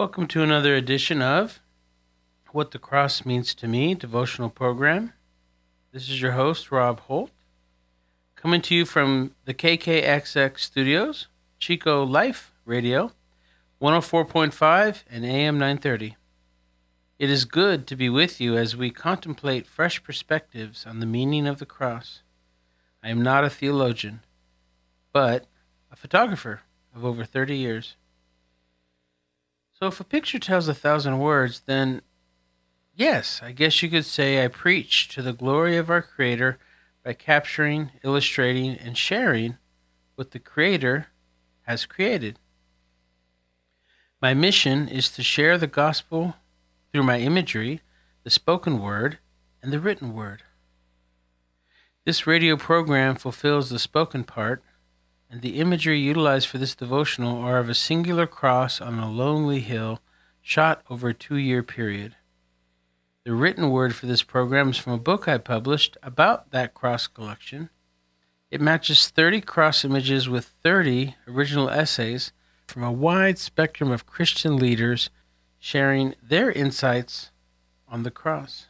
Welcome to another edition of What the Cross Means to Me devotional program. This is your host, Rob Holt, coming to you from the KKXX studios, Chico Life Radio, 104.5 and AM 930. It is good to be with you as we contemplate fresh perspectives on the meaning of the cross. I am not a theologian, but a photographer of over 30 years. So if a picture tells a thousand words, then yes, I guess you could say I preach to the glory of our Creator by capturing, illustrating, and sharing what the Creator has created. My mission is to share the gospel through my imagery, the spoken word, and the written word. This radio program fulfills the spoken part and the imagery utilized for this devotional are of a singular cross on a lonely hill shot over a two year period. The written word for this program is from a book I published about that cross collection. It matches 30 cross images with 30 original essays from a wide spectrum of Christian leaders sharing their insights on the cross.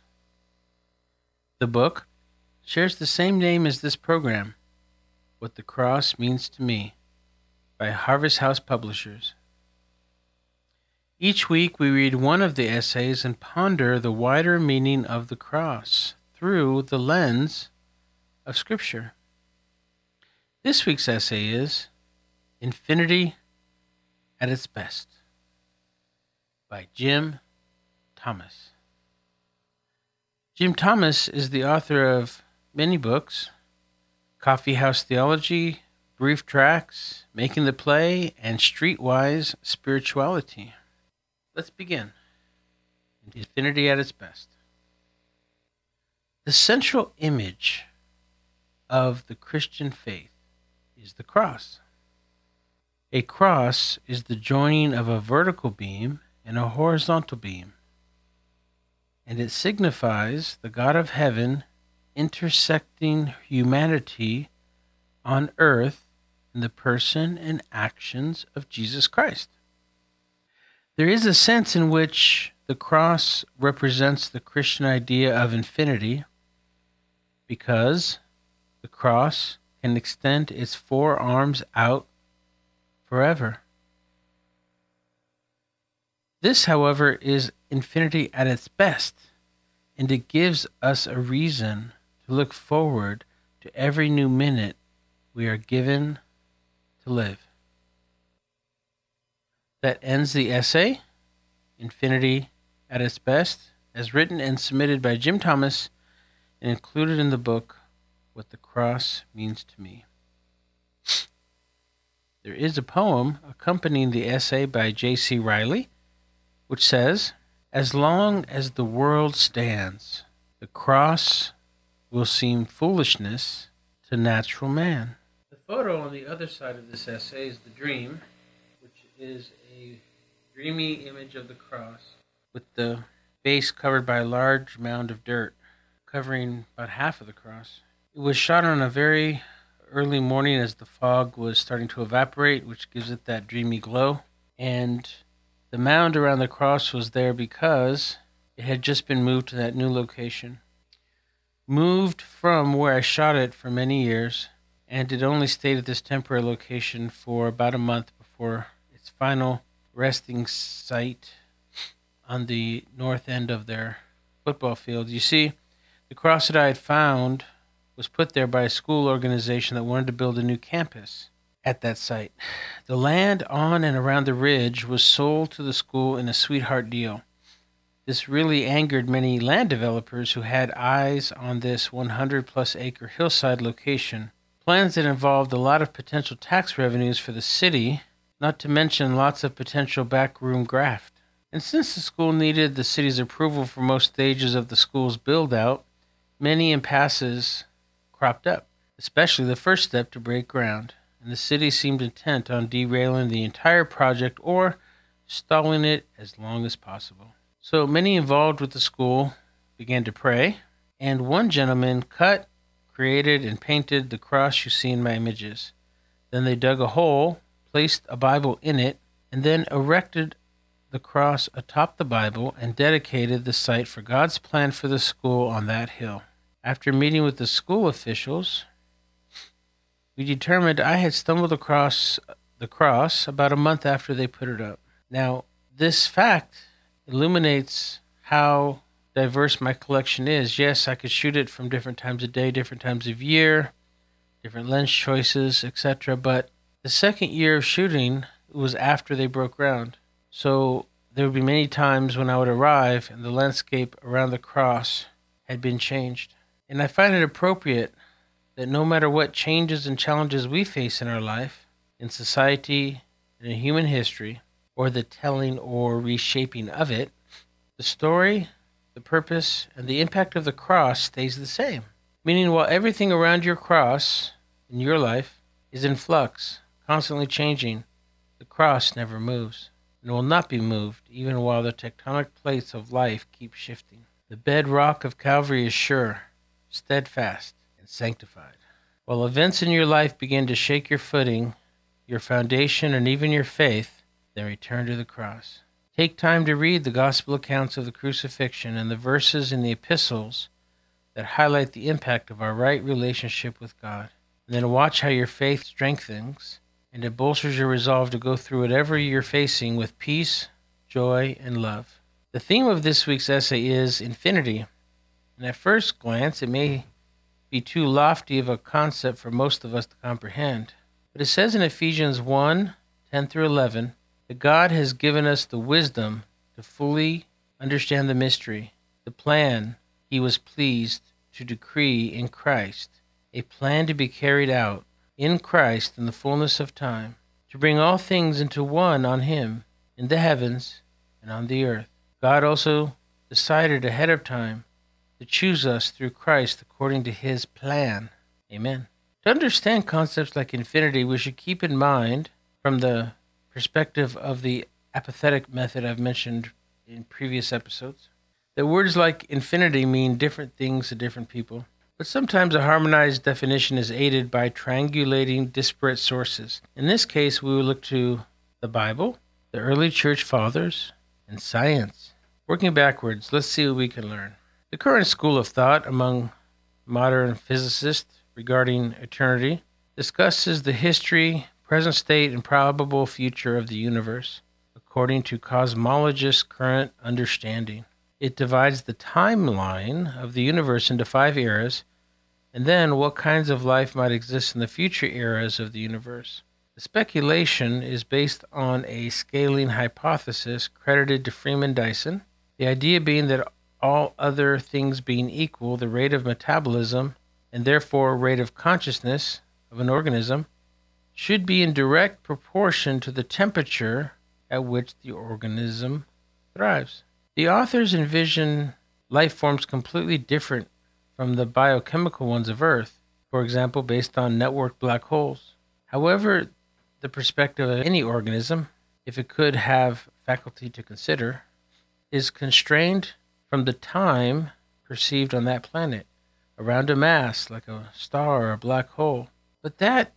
The book shares the same name as this program what the Cross Means to Me by Harvest House Publishers. Each week we read one of the essays and ponder the wider meaning of the cross through the lens of Scripture. This week's essay is Infinity at its Best by Jim Thomas. Jim Thomas is the author of many books Coffee House Theology, Brief Tracts, Making the Play, and Streetwise Spirituality. Let's begin. Infinity at its best. The central image of the Christian faith is the cross. A cross is the joining of a vertical beam and a horizontal beam, and it signifies the God of heaven intersecting humanity on earth in the person and actions of Jesus Christ. There is a sense in which the cross represents the Christian idea of infinity because the cross can extend its four arms out forever. This, however, is infinity at its best, and it gives us a reason look forward to every new minute we are given to live. That ends the essay, Infinity at its Best, as written and submitted by Jim Thomas and included in the book, What the Cross Means to Me. There is a poem accompanying the essay by J.C. Ryle, which says, As long as the world stands, the cross will seem foolishness to natural man. The photo on the other side of this essay is the dream, which is a dreamy image of the cross with the base covered by a large mound of dirt, covering about half of the cross. It was shot on a very early morning as the fog was starting to evaporate, which gives it that dreamy glow. And the mound around the cross was there because it had just been moved to that new location moved from where I shot it for many years, and it only stayed at this temporary location for about a month before its final resting site on the north end of their football field. You see, the cross that I had found was put there by a school organization that wanted to build a new campus at that site. The land on and around the ridge was sold to the school in a sweetheart deal. This really angered many land developers who had eyes on this 100 plus acre hillside location. Plans that involved a lot of potential tax revenues for the city, not to mention lots of potential backroom graft. And since the school needed the city's approval for most stages of the school's build out, many impasses cropped up, especially the first step to break ground. And the city seemed intent on derailing the entire project or stalling it as long as possible. So many involved with the school began to pray, and one gentleman cut, created, and painted the cross you see in my images. Then they dug a hole, placed a Bible in it, and then erected the cross atop the Bible and dedicated the site for God's plan for the school on that hill. After meeting with the school officials, we determined I had stumbled across the cross about a month after they put it up. Now, this fact illuminates how diverse my collection is. Yes, I could shoot it from different times of day, different times of year, different lens choices, etc. But the second year of shooting was after they broke ground. So there would be many times when I would arrive and the landscape around the cross had been changed. And I find it appropriate that no matter what changes and challenges we face in our life, in society, and in human history, or the telling or reshaping of it, the story, the purpose, and the impact of the cross stays the same. Meaning, while everything around your cross in your life is in flux, constantly changing, the cross never moves and will not be moved even while the tectonic plates of life keep shifting. The bedrock of Calvary is sure, steadfast, and sanctified. While events in your life begin to shake your footing, your foundation, and even your faith, then return to the cross. Take time to read the gospel accounts of the crucifixion and the verses in the epistles that highlight the impact of our right relationship with God. And then watch how your faith strengthens and it bolsters your resolve to go through whatever you're facing with peace, joy, and love. The theme of this week's essay is infinity, and at first glance, it may be too lofty of a concept for most of us to comprehend. But it says in Ephesians 1 10 through 11 that God has given us the wisdom to fully understand the mystery, the plan He was pleased to decree in Christ, a plan to be carried out in Christ in the fullness of time, to bring all things into one on Him in the heavens and on the earth. God also decided ahead of time to choose us through Christ according to His plan. Amen. To understand concepts like infinity, we should keep in mind, from the perspective of the apophatic method I've mentioned in previous episodes, that words like infinity mean different things to different people. But sometimes a harmonized definition is aided by triangulating disparate sources. In this case, we will look to the Bible, the early church fathers, and science. Working backwards, let's see what we can learn. The current school of thought among modern physicists regarding eternity discusses the history, present state, and probable future of the universe according to cosmologists' current understanding. It divides the timeline of the universe into five eras and then, what kinds of life might exist in the future eras of the universe? The speculation is based on a scaling hypothesis credited to Freeman Dyson, the idea being that all other things being equal, the rate of metabolism and therefore rate of consciousness of an organism should be in direct proportion to the temperature at which the organism thrives. The authors envision life forms completely different from the biochemical ones of Earth, for example, based on networked black holes. However, the perspective of any organism, if it could have faculty to consider, is constrained from the time perceived on that planet around a mass like a star or a black hole. But that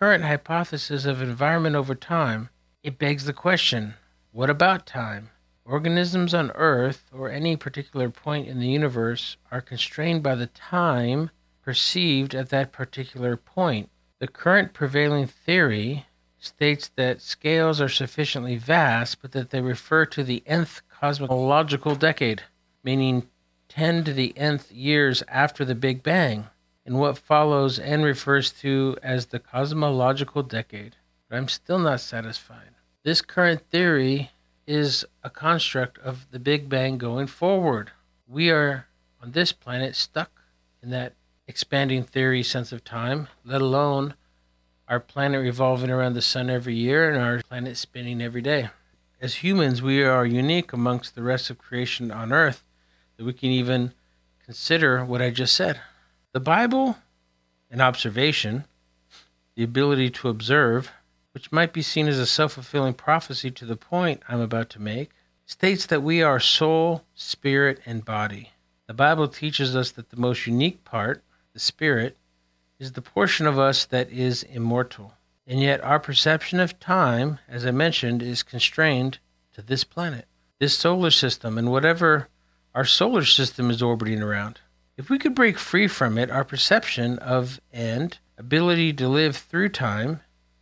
current hypothesis of environment over time, it begs the question, what about time? Organisms on Earth or any particular point in the universe are constrained by the time perceived at that particular point. The current prevailing theory states that scales are sufficiently vast, but that they refer to the nth cosmological decade, meaning 10 to the nth years after the Big Bang, in what follows and refers to as the cosmological decade. But I'm still not satisfied. This current theory is a construct of the Big Bang going forward. We are on this planet stuck in that expanding theory sense of time, let alone our planet revolving around the sun every year and our planet spinning every day. As humans, we are unique amongst the rest of creation on earth that we can even consider what I just said. The Bible and observation, the ability to observe, which might be seen as a self fulfilling prophecy to the point I'm about to make, states that we are soul, spirit, and body. The Bible teaches us that the most unique part, the spirit, is the portion of us that is immortal. And yet, our perception of time, as I mentioned, is constrained to this planet, this solar system, and whatever our solar system is orbiting around. If we could break free from it, our perception of and ability to live through time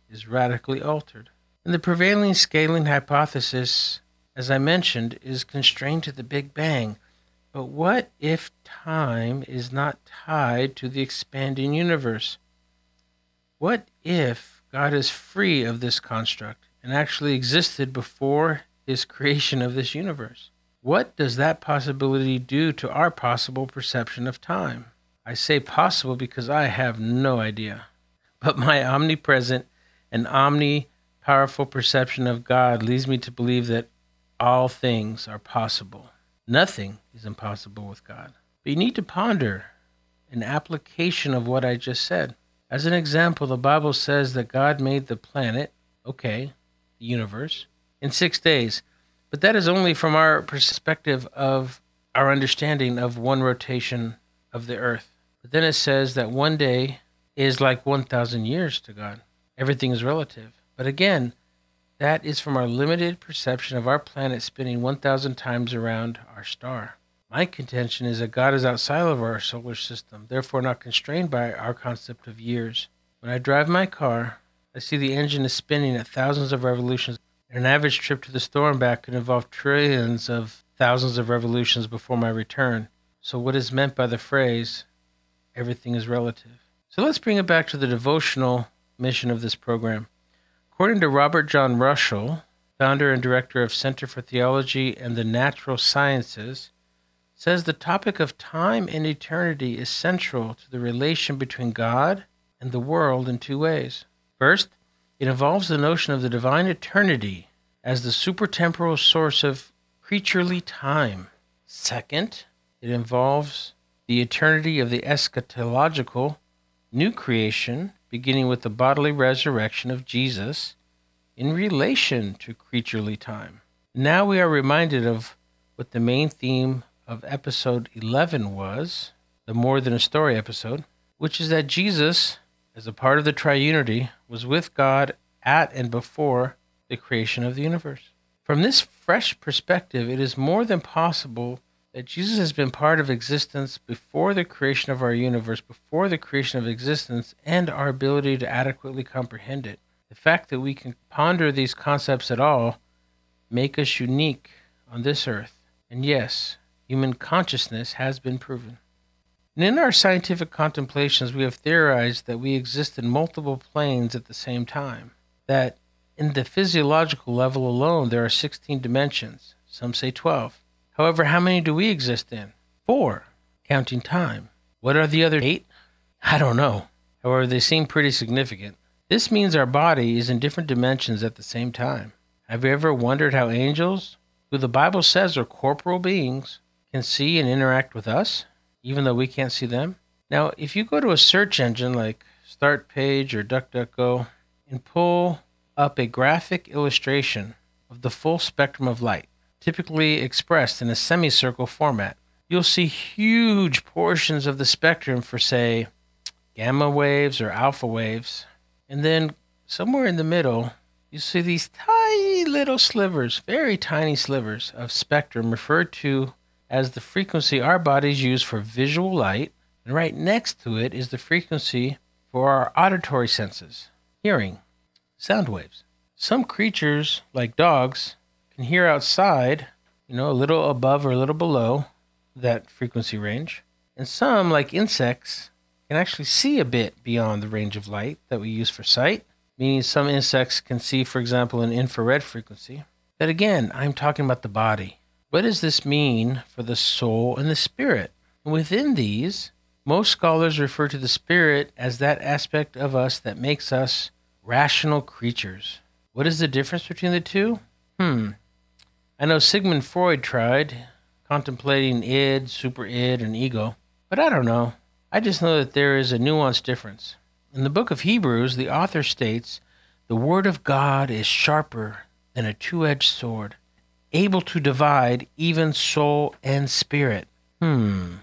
is radically altered. And the prevailing scaling hypothesis, as I mentioned, is constrained to the Big Bang. But what if time is not tied to the expanding universe? What if God is free of this construct and actually existed before his creation of this universe? What does that possibility do to our possible perception of time? I say possible because I have no idea. But my omnipresent and omni powerful perception of God leads me to believe that all things are possible. Nothing is impossible with God. But you need to ponder an application of what I just said. As an example, the Bible says that God made the planet, okay, the universe, in six days. But that is only from our perspective of our understanding of one rotation of the earth. But then it says that one day is like 1,000 years to God. Everything is relative. But again, that is from our limited perception of our planet spinning 1,000 times around our star. My contention is that God is outside of our solar system, therefore not constrained by our concept of years. When I drive my car, I see the engine is spinning at thousands of revolutions. An average trip to the store and back could involve trillions of thousands of revolutions before my return. So, what is meant by the phrase, everything is relative? So, let's bring it back to the devotional mission of this program. According to Robert John Russell, founder and director of Center for Theology and the Natural Sciences, says the topic of time and eternity is central to the relation between God and the world in two ways. First, it involves the notion of the divine eternity as the supertemporal source of creaturely time. Second, it involves the eternity of the eschatological new creation beginning with the bodily resurrection of Jesus in relation to creaturely time. Now we are reminded of what the main theme of episode 11 was, the More Than a Story episode, which is that Jesus, as a part of the triunity, was with God at and before the creation of the universe. From this fresh perspective, it is more than possible that Jesus has been part of existence before the creation of our universe, before the creation of existence, and our ability to adequately comprehend it. The fact that we can ponder these concepts at all make us unique on this earth. And yes, human consciousness has been proven. And in our scientific contemplations, we have theorized that we exist in multiple planes at the same time. That in the physiological level alone, there are 16 dimensions. Some say 12. However, how many do we exist in? Four, counting time. What are the other eight? I don't know. However, they seem pretty significant. This means our body is in different dimensions at the same time. Have you ever wondered how angels, who the Bible says are corporal beings, can see and interact with us, even though we can't see them? Now, if you go to a search engine like Startpage or DuckDuckGo and pull up a graphic illustration of the full spectrum of light, typically expressed in a semicircle format. You'll see huge portions of the spectrum for, say, gamma waves or alpha waves. And then somewhere in the middle, you see these tiny little slivers, very tiny slivers of spectrum referred to as the frequency our bodies use for visual light. And right next to it is the frequency for our auditory senses, hearing, sound waves. Some creatures, like dogs, can hear outside, you know, a little above or a little below that frequency range. And some, like insects, can actually see a bit beyond the range of light that we use for sight, meaning some insects can see, for example, an infrared frequency. But again, I'm talking about the body. What does this mean for the soul and the spirit? Within these, most scholars refer to the spirit as that aspect of us that makes us rational creatures. What is the difference between the two? Hmm. I know Sigmund Freud tried contemplating id, super id, and ego, but I don't know. I just know that there is a nuanced difference. In the book of Hebrews, the author states, The word of God is sharper than a two edged sword, able to divide even soul and spirit. Hmm.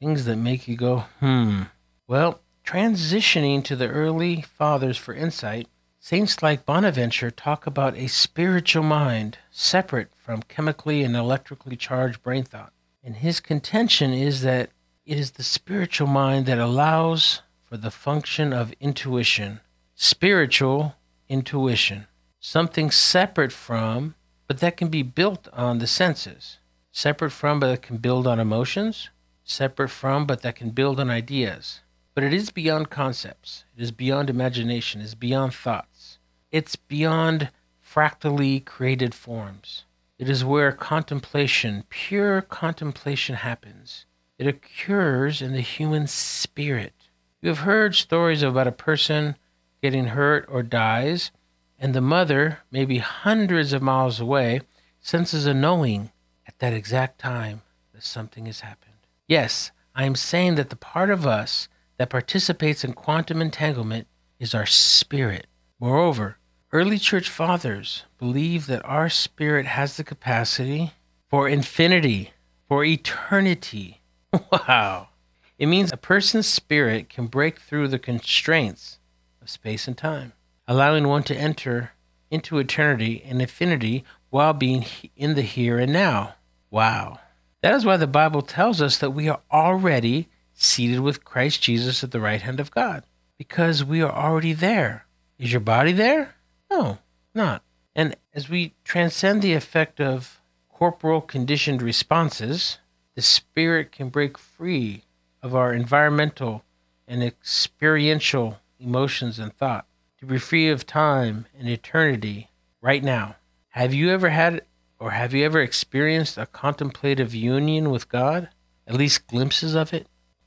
Things that make you go, hmm. Well, transitioning to the early fathers for insight, Saints like Bonaventure talk about a spiritual mind separate from chemically and electrically charged brain thought. And his contention is that it is the spiritual mind that allows for the function of intuition, spiritual intuition, something separate from, but that can be built on the senses, separate from, but that can build on emotions, separate from, but that can build on ideas. But it is beyond concepts, it is beyond imagination, it is beyond thoughts, It's beyond fractally created forms. It is where contemplation, pure contemplation, happens. It occurs in the human spirit. You have heard stories about a person getting hurt or dies, and the mother, maybe hundreds of miles away, senses a knowing at that exact time that something has happened. Yes, I am saying that the part of us that participates in quantum entanglement is our spirit. Moreover, Early church fathers believe that our spirit has the capacity for infinity, for eternity. Wow. It means a person's spirit can break through the constraints of space and time, allowing one to enter into eternity and infinity while being in the here and now. Wow. That is why the Bible tells us that we are already seated with Christ Jesus at the right hand of God, because we are already there. Is your body there? No, not. And as we transcend the effect of corporal conditioned responses, the spirit can break free of our environmental and experiential emotions and thought, to be free of time and eternity right now. Have you ever had or have you ever experienced a contemplative union with God? At least glimpses of it?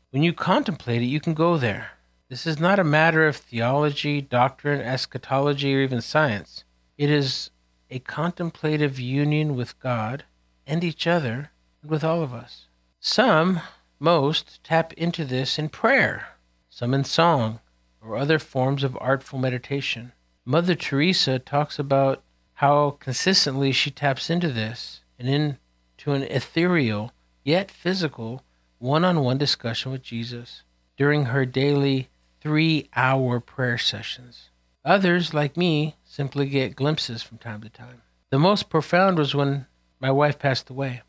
When you contemplate it, you can go there. This is not a matter of theology, doctrine, eschatology, or even science. It is a contemplative union with God and each other and with all of us. Some, most, tap into this in prayer, some in song, or other forms of artful meditation. Mother Teresa talks about how consistently she taps into this and into an ethereal, yet physical, one on one discussion with Jesus during her daily three hour prayer sessions. Others, like me, simply get glimpses from time to time. The most profound was when my wife passed away.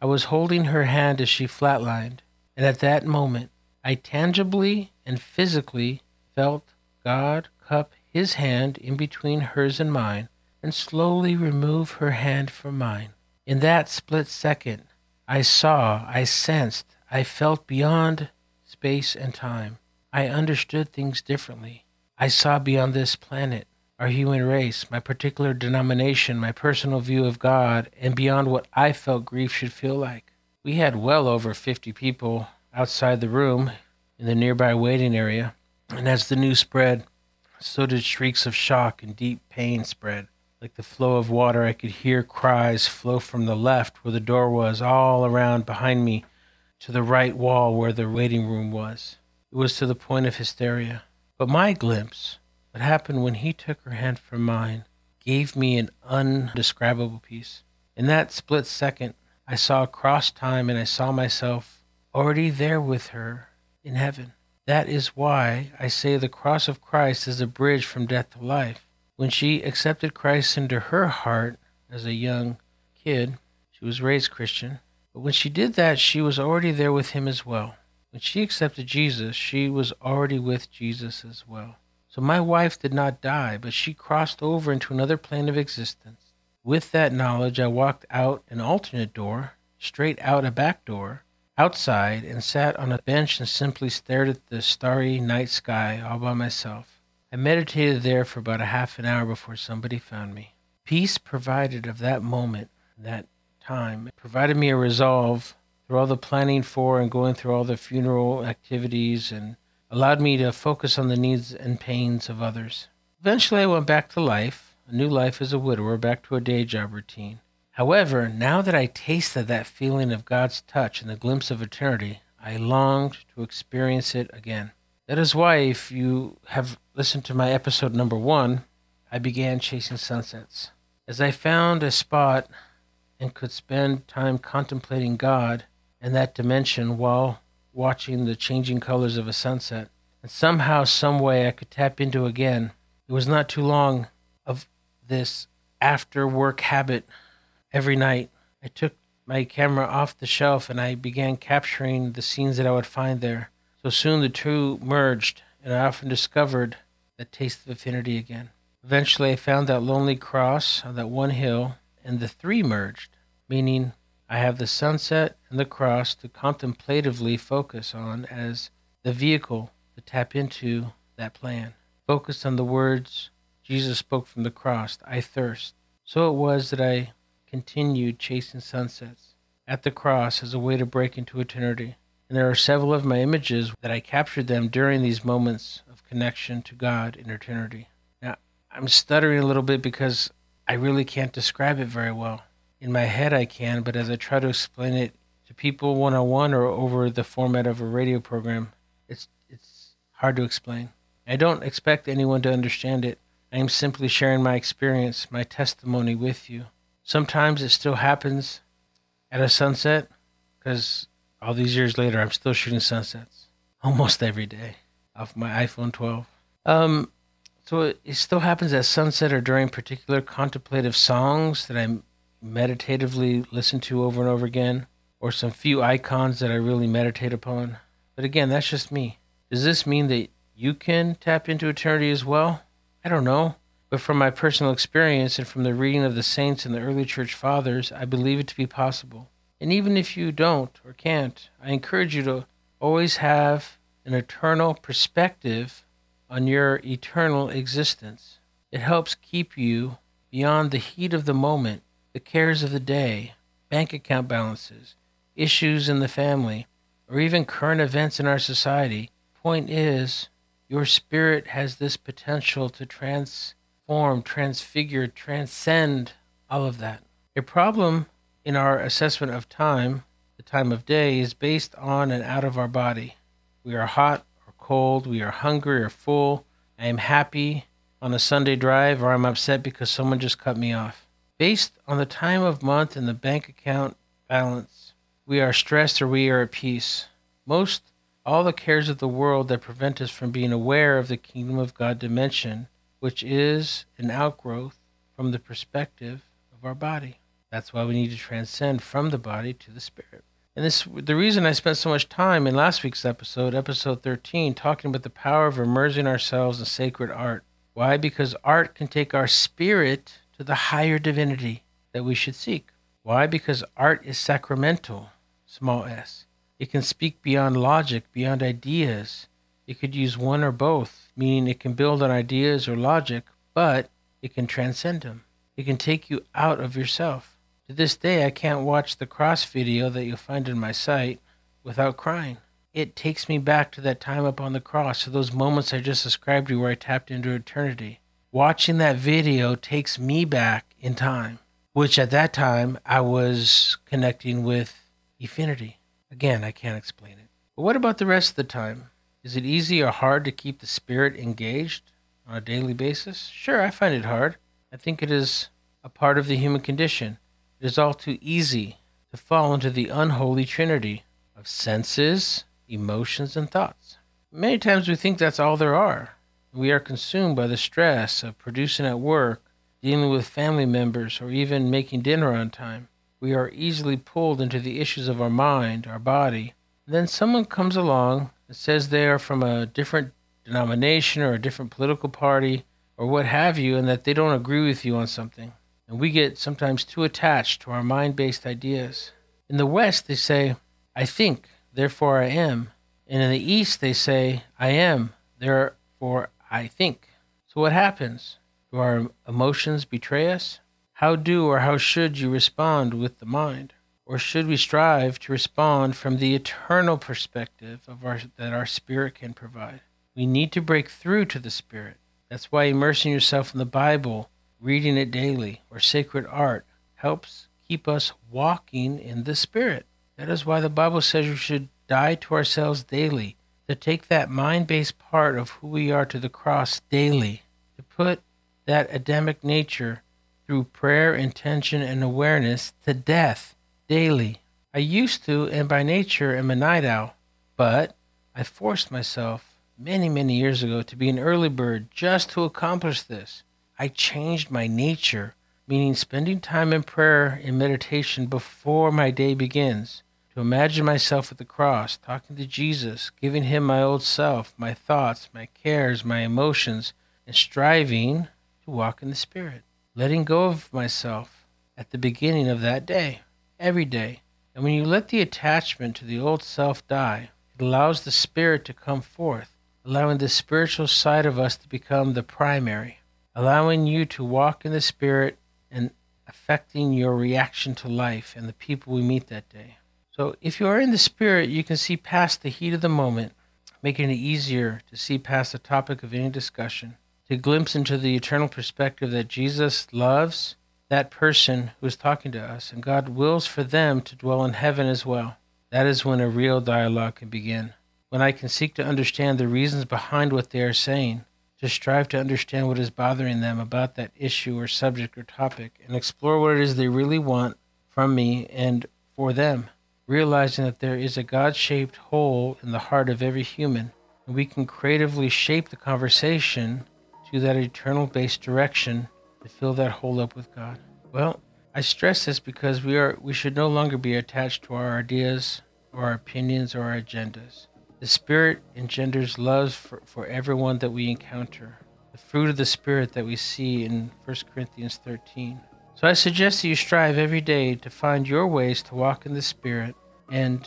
I was holding her hand as she flatlined, and at that moment, I tangibly and physically felt God cup his hand in between hers and mine and slowly remove her hand from mine. In that split second, I saw, I sensed, I felt beyond space and time. I understood things differently. I saw beyond this planet, our human race, my particular denomination, my personal view of God, and beyond what I felt grief should feel like. We had well over 50 people outside the room in the nearby waiting area, and as the news spread, so did shrieks of shock and deep pain spread. Like the flow of water, I could hear cries flow from the left, where the door was, all around behind me, to the right wall, where the waiting room was. It was to the point of hysteria. But my glimpse, what happened when he took her hand from mine, gave me an undescribable peace. In that split second, I saw across time and I saw myself already there with her in heaven. That is why I say the cross of Christ is a bridge from death to life. When she accepted Christ into her heart as a young kid, she was raised Christian, but when she did that, she was already there with him as well. When she accepted Jesus, she was already with Jesus as well. So my wife did not die, but she crossed over into another plane of existence. With that knowledge, I walked out an alternate door, straight out a back door, outside, and sat on a bench and simply stared at the starry night sky all by myself. I meditated there for about a half an hour before somebody found me. Peace provided of that moment, that time, it provided me a resolve through all the planning for and going through all the funeral activities and allowed me to focus on the needs and pains of others. Eventually, I went back to life, a new life as a widower, back to a day job routine. However, now that I tasted that feeling of God's touch and the glimpse of eternity, I longed to experience it again. That is why, if you have listened to my episode number one, I began chasing sunsets. As I found a spot and could spend time contemplating God and that dimension while watching the changing colors of a sunset. And somehow, some way, I could tap into again It was not too long of this after work habit every night. I took my camera off the shelf and I began capturing the scenes that I would find there. So soon the two merged, and I often discovered that taste of affinity again. Eventually, I found that lonely cross on that one hill, and the three merged, meaning I have the sunset and the cross to contemplatively focus on as the vehicle to tap into that plan. Focused on the words Jesus spoke from the cross I thirst. So it was that I continued chasing sunsets at the cross as a way to break into eternity. And there are several of my images that I captured them during these moments of connection to God in eternity. Now, I'm stuttering a little bit because I really can't describe it very well. In my head, I can, but as I try to explain it to people one on one or over the format of a radio program, it's, it's hard to explain. I don't expect anyone to understand it. I am simply sharing my experience, my testimony with you. Sometimes it still happens at a sunset because all these years later, I'm still shooting sunsets almost every day off my iPhone 12. Um, so it, it still happens at sunset or during particular contemplative songs that I meditatively listen to over and over again, or some few icons that I really meditate upon. But again, that's just me. Does this mean that you can tap into eternity as well? I don't know. But from my personal experience and from the reading of the saints and the early church fathers, I believe it to be possible. And even if you don't or can't, I encourage you to always have an eternal perspective on your eternal existence. It helps keep you beyond the heat of the moment, the cares of the day, bank account balances, issues in the family, or even current events in our society. Point is, your spirit has this potential to transform, transfigure, transcend all of that. A problem in our assessment of time, the time of day, is based on and out of our body. We are hot or cold, we are hungry or full. I am happy on a Sunday drive, or I'm upset because someone just cut me off. Based on the time of month and the bank account balance, we are stressed or we are at peace. Most all the cares of the world that prevent us from being aware of the kingdom of God dimension, which is an outgrowth from the perspective of our body. That's why we need to transcend from the body to the spirit. And this the reason I spent so much time in last week's episode, episode 13, talking about the power of immersing ourselves in sacred art. Why? Because art can take our spirit to the higher divinity that we should seek. Why? Because art is sacramental, small s. It can speak beyond logic, beyond ideas. It could use one or both, meaning it can build on ideas or logic, but it can transcend them. It can take you out of yourself. To this day, I can't watch the cross video that you'll find in my site without crying. It takes me back to that time up on the cross, to those moments I just described to you where I tapped into eternity. Watching that video takes me back in time, which at that time I was connecting with infinity. Again, I can't explain it. But what about the rest of the time? Is it easy or hard to keep the spirit engaged on a daily basis? Sure, I find it hard. I think it is a part of the human condition. It is all too easy to fall into the unholy trinity of senses, emotions, and thoughts. Many times we think that's all there are. We are consumed by the stress of producing at work, dealing with family members, or even making dinner on time. We are easily pulled into the issues of our mind, our body. And then someone comes along and says they are from a different denomination or a different political party or what have you, and that they don't agree with you on something. And we get sometimes too attached to our mind based ideas. In the West, they say, I think, therefore I am. And in the East, they say, I am, therefore I think. So what happens? Do our emotions betray us? How do or how should you respond with the mind? Or should we strive to respond from the eternal perspective of our, that our spirit can provide? We need to break through to the spirit. That's why immersing yourself in the Bible reading it daily, or sacred art helps keep us walking in the Spirit. That is why the Bible says we should die to ourselves daily, to take that mind based part of who we are to the cross daily, to put that Adamic nature through prayer, intention, and awareness to death daily. I used to, and by nature am a night owl, but I forced myself many, many years ago to be an early bird just to accomplish this. I changed my nature, meaning spending time in prayer and meditation before my day begins, to imagine myself at the cross, talking to Jesus, giving him my old self, my thoughts, my cares, my emotions, and striving to walk in the Spirit, letting go of myself at the beginning of that day, every day. And when you let the attachment to the old self die, it allows the Spirit to come forth, allowing the spiritual side of us to become the primary, allowing you to walk in the Spirit and affecting your reaction to life and the people we meet that day. So if you are in the Spirit, you can see past the heat of the moment, making it easier to see past the topic of any discussion to glimpse into the eternal perspective that Jesus loves that person who is talking to us, and God wills for them to dwell in heaven as well. That is when a real dialogue can begin. When I can seek to understand the reasons behind what they are saying, to strive to understand what is bothering them about that issue or subject or topic, and explore what it is they really want from me and for them, realizing that there is a God shaped hole in the heart of every human, and we can creatively shape the conversation to that eternal based direction to fill that hole up with God? Well, I stress this because we are we should no longer be attached to our ideas or our opinions or our agendas. The Spirit engenders love for, for everyone that we encounter. The fruit of the Spirit that we see in 1 Corinthians 13. So I suggest that you strive every day to find your ways to walk in the Spirit and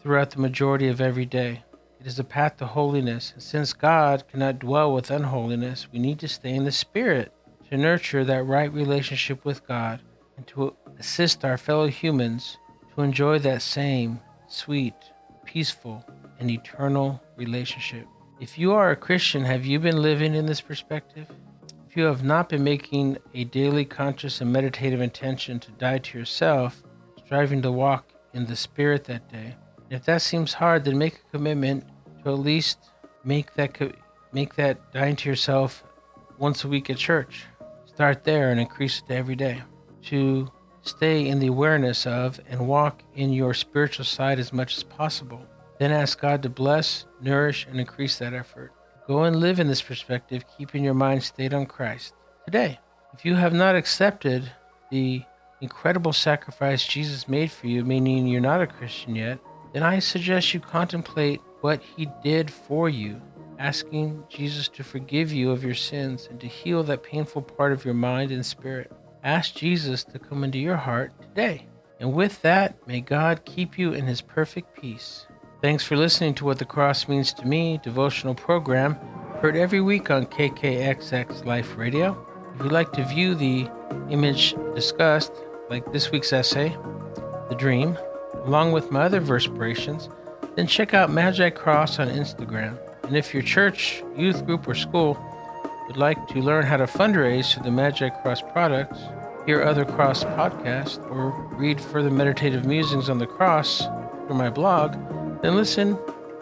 throughout the majority of every day. It is a path to holiness. And since God cannot dwell with unholiness, we need to stay in the Spirit to nurture that right relationship with God and to assist our fellow humans to enjoy that same sweet, peaceful, and eternal relationship. If you are a Christian, have you been living in this perspective? If you have not been making a daily conscious and meditative intention to die to yourself, striving to walk in the Spirit that day, if that seems hard, then make a commitment to at least make that make that dying to yourself once a week at church. Start there and increase it every day. To stay in the awareness of and walk in your spiritual side as much as possible. Then ask God to bless, nourish, and increase that effort. Go and live in this perspective, keeping your mind stayed on Christ. Today, if you have not accepted the incredible sacrifice Jesus made for you, meaning you're not a Christian yet, then I suggest you contemplate what he did for you, asking Jesus to forgive you of your sins and to heal that painful part of your mind and spirit. Ask Jesus to come into your heart today. And with that, may God keep you in his perfect peace. Thanks for listening to What the Cross Means to Me devotional program, heard every week on KKXX Life Radio. If you'd like to view the image discussed, like this week's essay, The Dream, along with my other verspirations, then check out Maji Cross on Instagram. And if your church, youth group, or school would like to learn how to fundraise for the Maji Cross products, hear other Cross podcasts, or read further meditative musings on the cross through my blog, then listen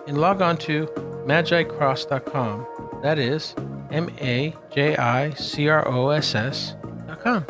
and log on to majicross.com. That is M A J I C R O S S.com.